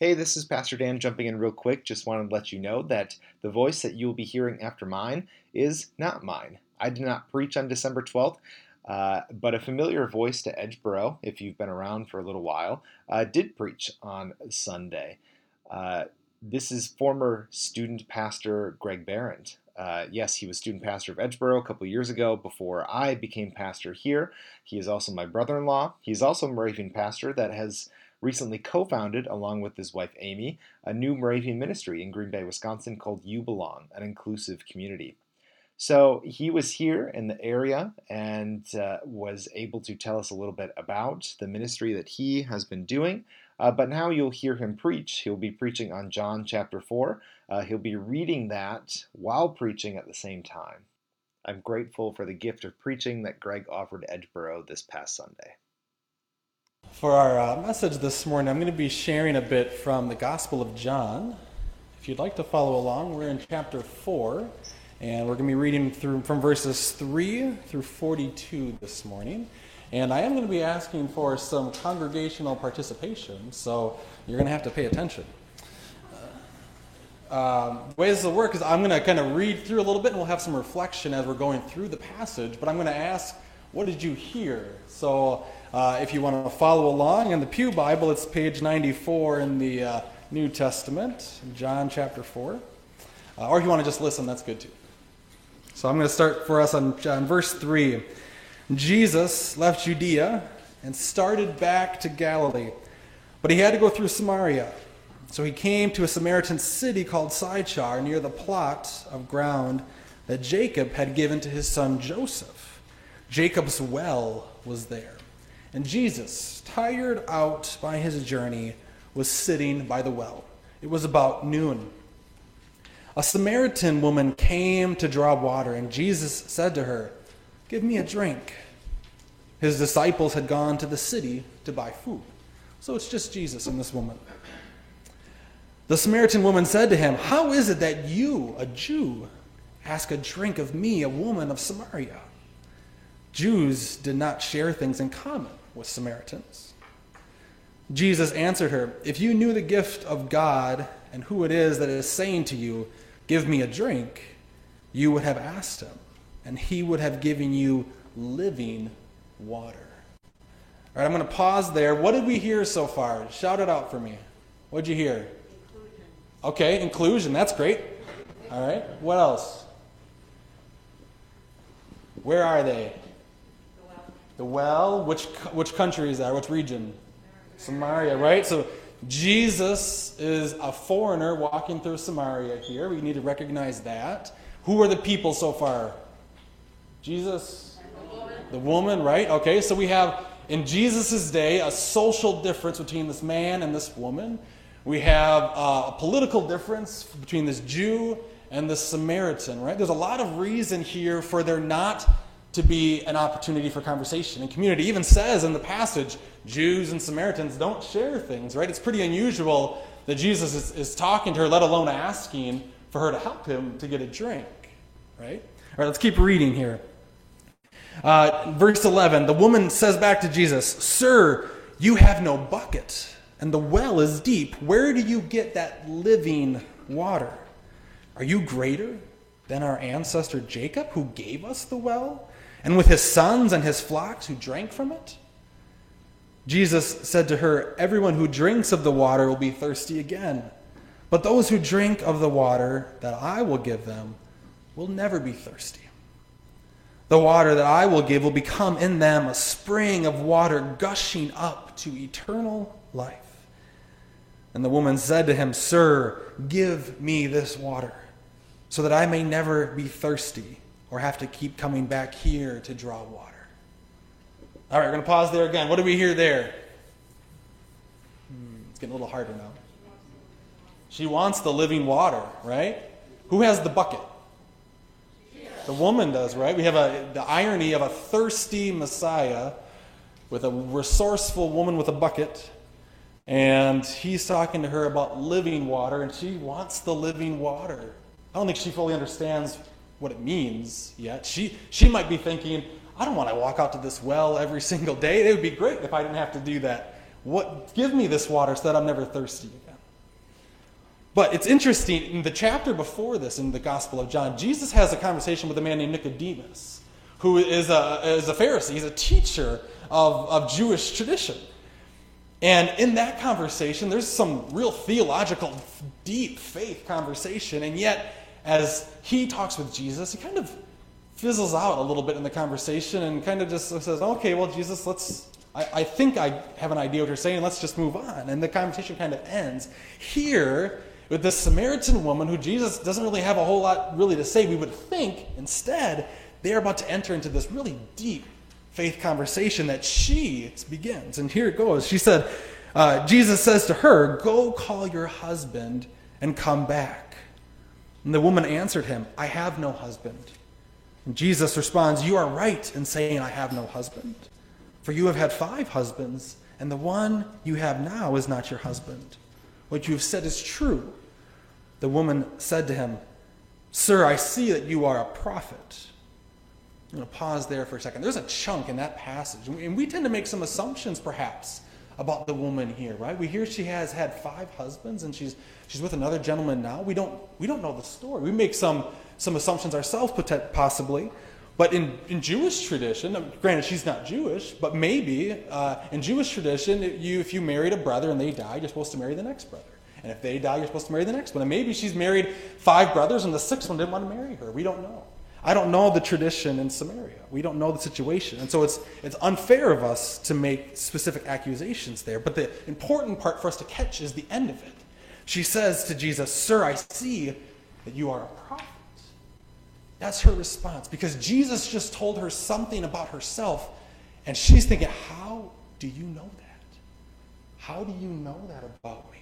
Hey, this is Pastor Dan jumping in real quick. Just wanted to let you know that the voice that you will be hearing after mine is not mine. I did not preach on December 12th, uh, but a familiar voice to Edgeboro, if you've been around for a little while, uh, did preach on Sunday. Uh, this is former student pastor Greg Barrett. Uh, yes, he was student pastor of Edgeboro a couple years ago before I became pastor here. He is also my brother in law. He's also a Moravian pastor that has recently co founded, along with his wife Amy, a new Moravian ministry in Green Bay, Wisconsin called You Belong, an inclusive community. So he was here in the area and uh, was able to tell us a little bit about the ministry that he has been doing. Uh, but now you'll hear him preach. He'll be preaching on John chapter 4. Uh, he'll be reading that while preaching at the same time. I'm grateful for the gift of preaching that Greg offered Edgeboro this past Sunday. For our uh, message this morning, I'm going to be sharing a bit from the Gospel of John. If you'd like to follow along, we're in chapter 4. And we're going to be reading through from verses 3 through 42 this morning. And I am going to be asking for some congregational participation, so you're going to have to pay attention. Uh, um, the way this will work is I'm going to kind of read through a little bit and we'll have some reflection as we're going through the passage, but I'm going to ask, what did you hear? So uh, if you want to follow along in the Pew Bible, it's page 94 in the uh, New Testament, John chapter 4. Uh, or if you want to just listen, that's good too. So I'm going to start for us on, on verse 3. Jesus left Judea and started back to Galilee, but he had to go through Samaria. So he came to a Samaritan city called Sychar near the plot of ground that Jacob had given to his son Joseph. Jacob's well was there. And Jesus, tired out by his journey, was sitting by the well. It was about noon. A Samaritan woman came to draw water, and Jesus said to her, Give me a drink. His disciples had gone to the city to buy food. So it's just Jesus and this woman. The Samaritan woman said to him, How is it that you, a Jew, ask a drink of me, a woman of Samaria? Jews did not share things in common with Samaritans. Jesus answered her, If you knew the gift of God and who it is that is saying to you, Give me a drink, you would have asked him, and he would have given you living water. All right, I'm going to pause there. What did we hear so far? Shout it out for me. What did you hear? Inclusion. Okay, inclusion. That's great. All right, what else? Where are they? The well. Which, which country is that? Which region? Samaria, right? So Jesus is a foreigner walking through Samaria here. We need to recognize that. Who are the people so far? Jesus? The woman. The woman, right? Okay, so we have in Jesus' day a social difference between this man and this woman. We have uh, a political difference between this Jew and this Samaritan, right? There's a lot of reason here for there not to be an opportunity for conversation and community. It even says in the passage, Jews and Samaritans don't share things, right? It's pretty unusual that Jesus is, is talking to her, let alone asking for her to help him to get a drink, right? All right, let's keep reading here. Uh, verse 11 the woman says back to Jesus, Sir, you have no bucket, and the well is deep. Where do you get that living water? Are you greater than our ancestor Jacob, who gave us the well? And with his sons and his flocks who drank from it? Jesus said to her, Everyone who drinks of the water will be thirsty again. But those who drink of the water that I will give them will never be thirsty. The water that I will give will become in them a spring of water gushing up to eternal life. And the woman said to him, Sir, give me this water, so that I may never be thirsty or have to keep coming back here to draw water. All right, we're going to pause there again. What do we hear there? Hmm, it's getting a little harder now. She wants the living water, right? Who has the bucket? The woman does, right? We have a, the irony of a thirsty Messiah with a resourceful woman with a bucket. And he's talking to her about living water, and she wants the living water. I don't think she fully understands what it means yet. She, she might be thinking, I don't want to walk out to this well every single day. It would be great if I didn't have to do that. What, give me this water so that I'm never thirsty again. But it's interesting, in the chapter before this, in the Gospel of John, Jesus has a conversation with a man named Nicodemus, who is a, is a Pharisee. He's a teacher of, of Jewish tradition. And in that conversation, there's some real theological, deep faith conversation. And yet, as he talks with Jesus, he kind of fizzles out a little bit in the conversation and kind of just says, okay, well, Jesus, let's, I, I think I have an idea what you're saying, let's just move on. And the conversation kind of ends. Here, with this Samaritan woman who Jesus doesn't really have a whole lot really to say, we would think instead they're about to enter into this really deep faith conversation that she begins. And here it goes. She said, uh, Jesus says to her, Go call your husband and come back. And the woman answered him, I have no husband. And Jesus responds, You are right in saying, I have no husband. For you have had five husbands, and the one you have now is not your husband. What you have said is true. The woman said to him, Sir, I see that you are a prophet. I'm going to pause there for a second. There's a chunk in that passage, and we tend to make some assumptions, perhaps, about the woman here, right? We hear she has had five husbands, and she's she's with another gentleman now. We don't we don't know the story. We make some some assumptions ourselves, possibly. But in, in Jewish tradition, granted she's not Jewish, but maybe uh, in Jewish tradition, you, if you married a brother and they died, you're supposed to marry the next brother. And if they die, you're supposed to marry the next one. And maybe she's married five brothers and the sixth one didn't want to marry her. We don't know. I don't know the tradition in Samaria. We don't know the situation. And so it's, it's unfair of us to make specific accusations there. But the important part for us to catch is the end of it. She says to Jesus, Sir, I see that you are a prophet. That's her response because Jesus just told her something about herself. And she's thinking, How do you know that? How do you know that about me?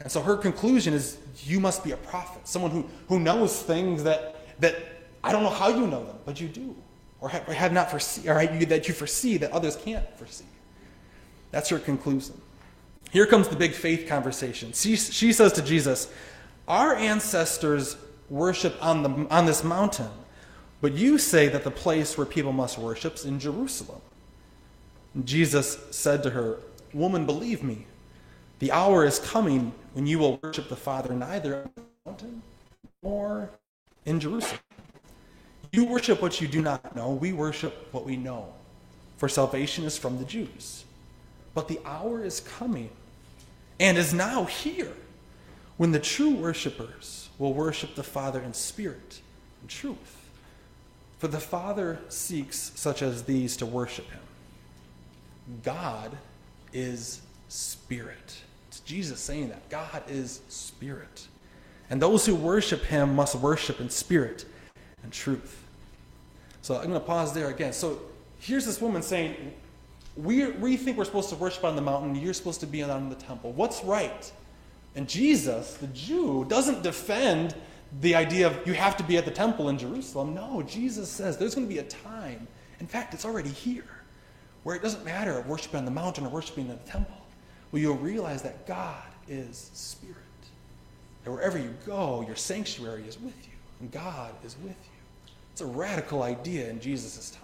And so her conclusion is, You must be a prophet, someone who, who knows things that, that I don't know how you know them, but you do. Or have, or have not foreseen, or that you foresee that others can't foresee. That's her conclusion. Here comes the big faith conversation. She, she says to Jesus, Our ancestors worship on, the, on this mountain, but you say that the place where people must worship is in Jerusalem. And Jesus said to her, Woman, believe me, the hour is coming when you will worship the Father neither on the mountain nor in Jerusalem. You worship what you do not know. We worship what we know. For salvation is from the Jews. But the hour is coming and is now here when the true worshipers will worship the Father in spirit and truth. For the Father seeks such as these to worship him. God is spirit. It's Jesus saying that. God is spirit. And those who worship him must worship in spirit and truth. So I'm going to pause there again. So here's this woman saying, we, we think we're supposed to worship on the mountain, you're supposed to be on the temple. What's right? And Jesus, the Jew, doesn't defend the idea of you have to be at the temple in Jerusalem. No, Jesus says there's going to be a time, in fact, it's already here, where it doesn't matter worshiping on the mountain or worshiping in the temple. Well, you'll realize that God is spirit. And wherever you go, your sanctuary is with you, and God is with you. It's a radical idea in Jesus' time.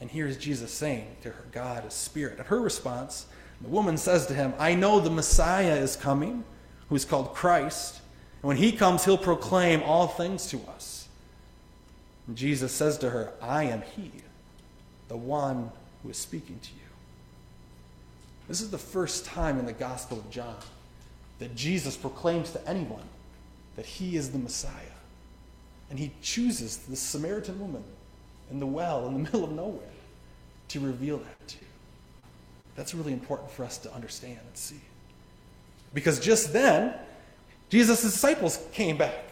And here's Jesus saying to her, God is spirit. And her response, the woman says to him, I know the Messiah is coming, who is called Christ. And when he comes, he'll proclaim all things to us. And Jesus says to her, I am he, the one who is speaking to you. This is the first time in the Gospel of John that Jesus proclaims to anyone that he is the Messiah. And he chooses this Samaritan woman in the well in the middle of nowhere to reveal that to. That's really important for us to understand and see. Because just then, Jesus' disciples came back.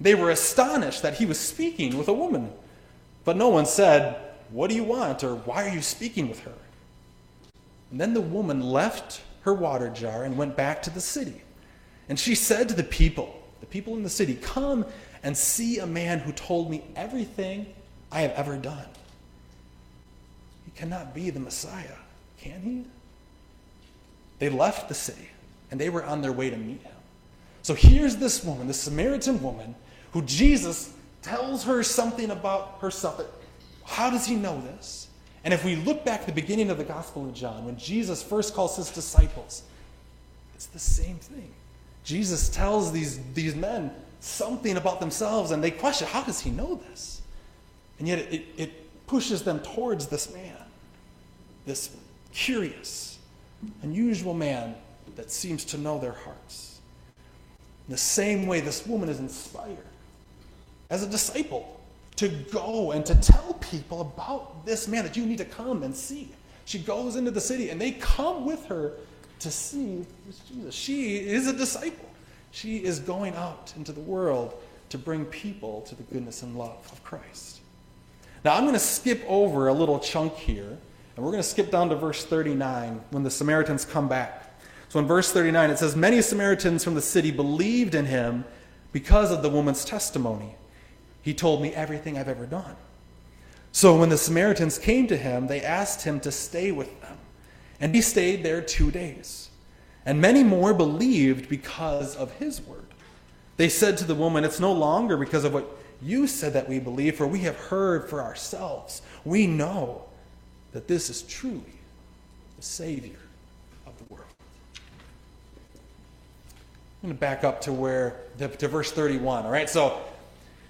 They were astonished that he was speaking with a woman. But no one said, What do you want? or Why are you speaking with her? And then the woman left her water jar and went back to the city. And she said to the people, the people in the city, Come and see a man who told me everything I have ever done. He cannot be the Messiah, can he? They left the city and they were on their way to meet him. So here's this woman, the Samaritan woman, who Jesus tells her something about herself. How does he know this? And if we look back the beginning of the Gospel of John, when Jesus first calls his disciples, it's the same thing. Jesus tells these, these men something about themselves, and they question, how does he know this? And yet it, it pushes them towards this man, this curious, unusual man that seems to know their hearts. In the same way, this woman is inspired as a disciple to go and to tell people about this man that you need to come and see. She goes into the city and they come with her to see Jesus. She is a disciple. She is going out into the world to bring people to the goodness and love of Christ. Now, I'm going to skip over a little chunk here, and we're going to skip down to verse 39 when the Samaritans come back. So, in verse 39, it says, Many Samaritans from the city believed in him because of the woman's testimony. He told me everything I've ever done. So when the Samaritans came to him, they asked him to stay with them. And he stayed there two days. And many more believed because of his word. They said to the woman, It's no longer because of what you said that we believe, for we have heard for ourselves. We know that this is truly the Savior of the world. I'm going to back up to where, to verse 31. All right, so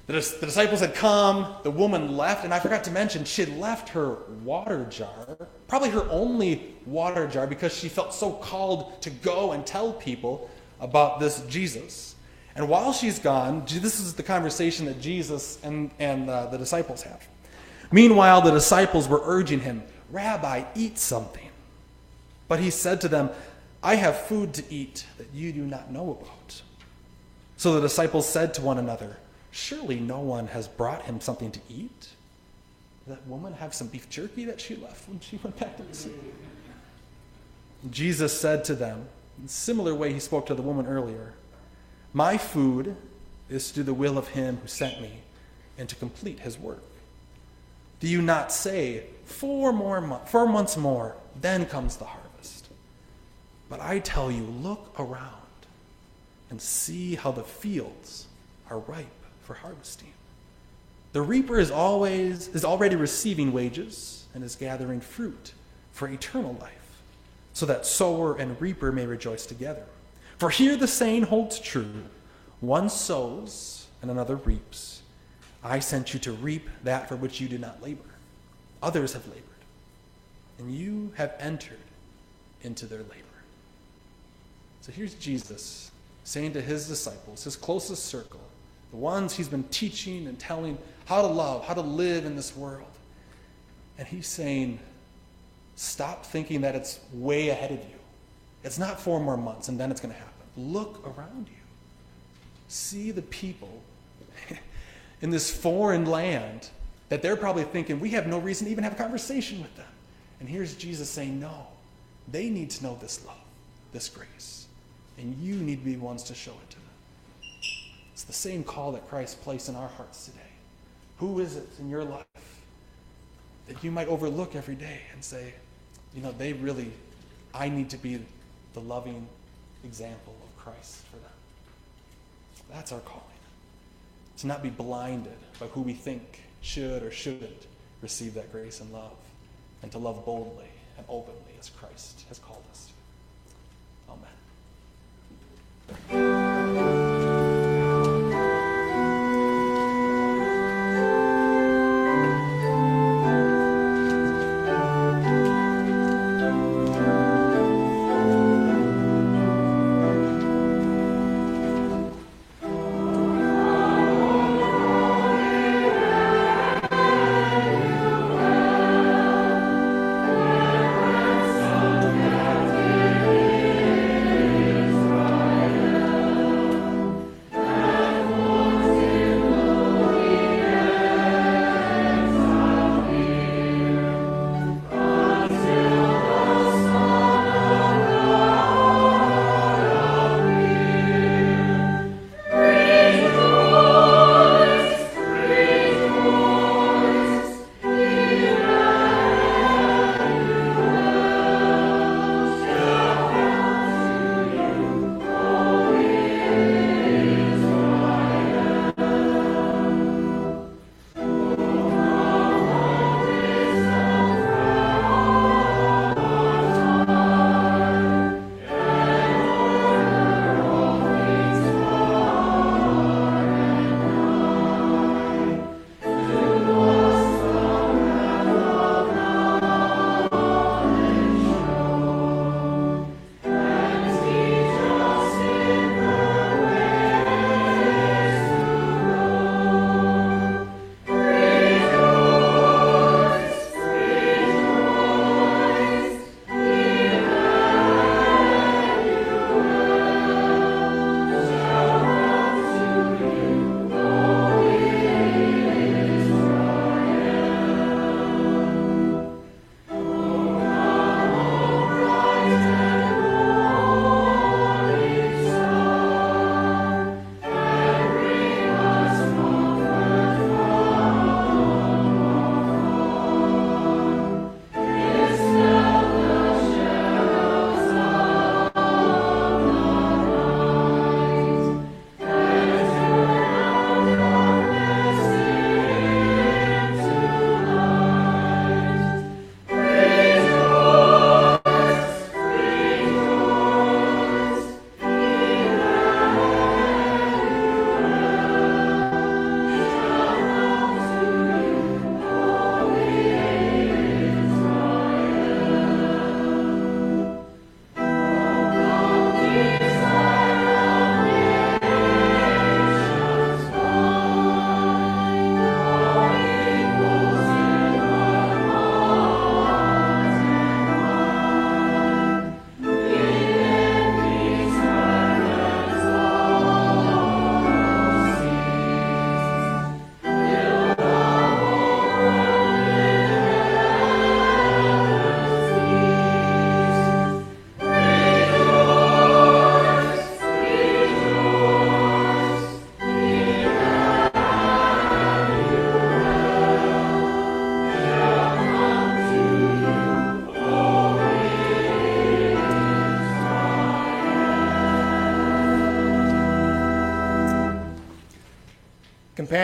the, the disciples had come, the woman left, and I forgot to mention, she had left her water jar, probably her only water jar, because she felt so called to go and tell people about this Jesus. And while she's gone, this is the conversation that Jesus and, and uh, the disciples have. Meanwhile, the disciples were urging him, Rabbi, eat something. But he said to them, I have food to eat that you do not know about. So the disciples said to one another, Surely no one has brought him something to eat. Did that woman have some beef jerky that she left when she went back to the city? Jesus said to them, in a similar way he spoke to the woman earlier, My food is to do the will of him who sent me and to complete his work. Do you not say, four more mo- four months more, then comes the harvest? But I tell you, look around and see how the fields are ripe for harvesting. The reaper is always is already receiving wages and is gathering fruit for eternal life, so that sower and reaper may rejoice together. For here the saying holds true one sows and another reaps. I sent you to reap that for which you did not labor. Others have labored, and you have entered into their labor. So here's Jesus saying to his disciples, his closest circle, the ones he's been teaching and telling how to love, how to live in this world. And he's saying, stop thinking that it's way ahead of you. It's not four more months and then it's going to happen. Look around you. See the people in this foreign land that they're probably thinking, we have no reason to even have a conversation with them. And here's Jesus saying, no, they need to know this love, this grace. And you need to be ones to show it to them. It's the same call that Christ placed in our hearts today. Who is it in your life that you might overlook every day and say, you know, they really, I need to be the loving example of Christ for them? That's our calling. To not be blinded by who we think should or shouldn't receive that grace and love, and to love boldly and openly as Christ has called us to. Amen.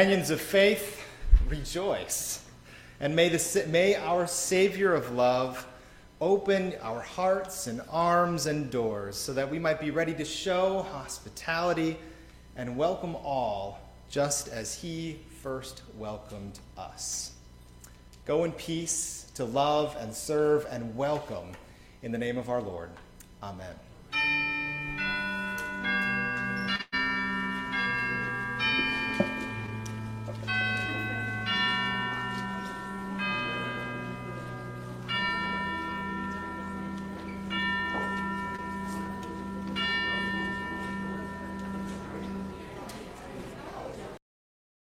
Companions of faith, rejoice. And may, the, may our Savior of love open our hearts and arms and doors so that we might be ready to show hospitality and welcome all just as He first welcomed us. Go in peace to love and serve and welcome in the name of our Lord. Amen.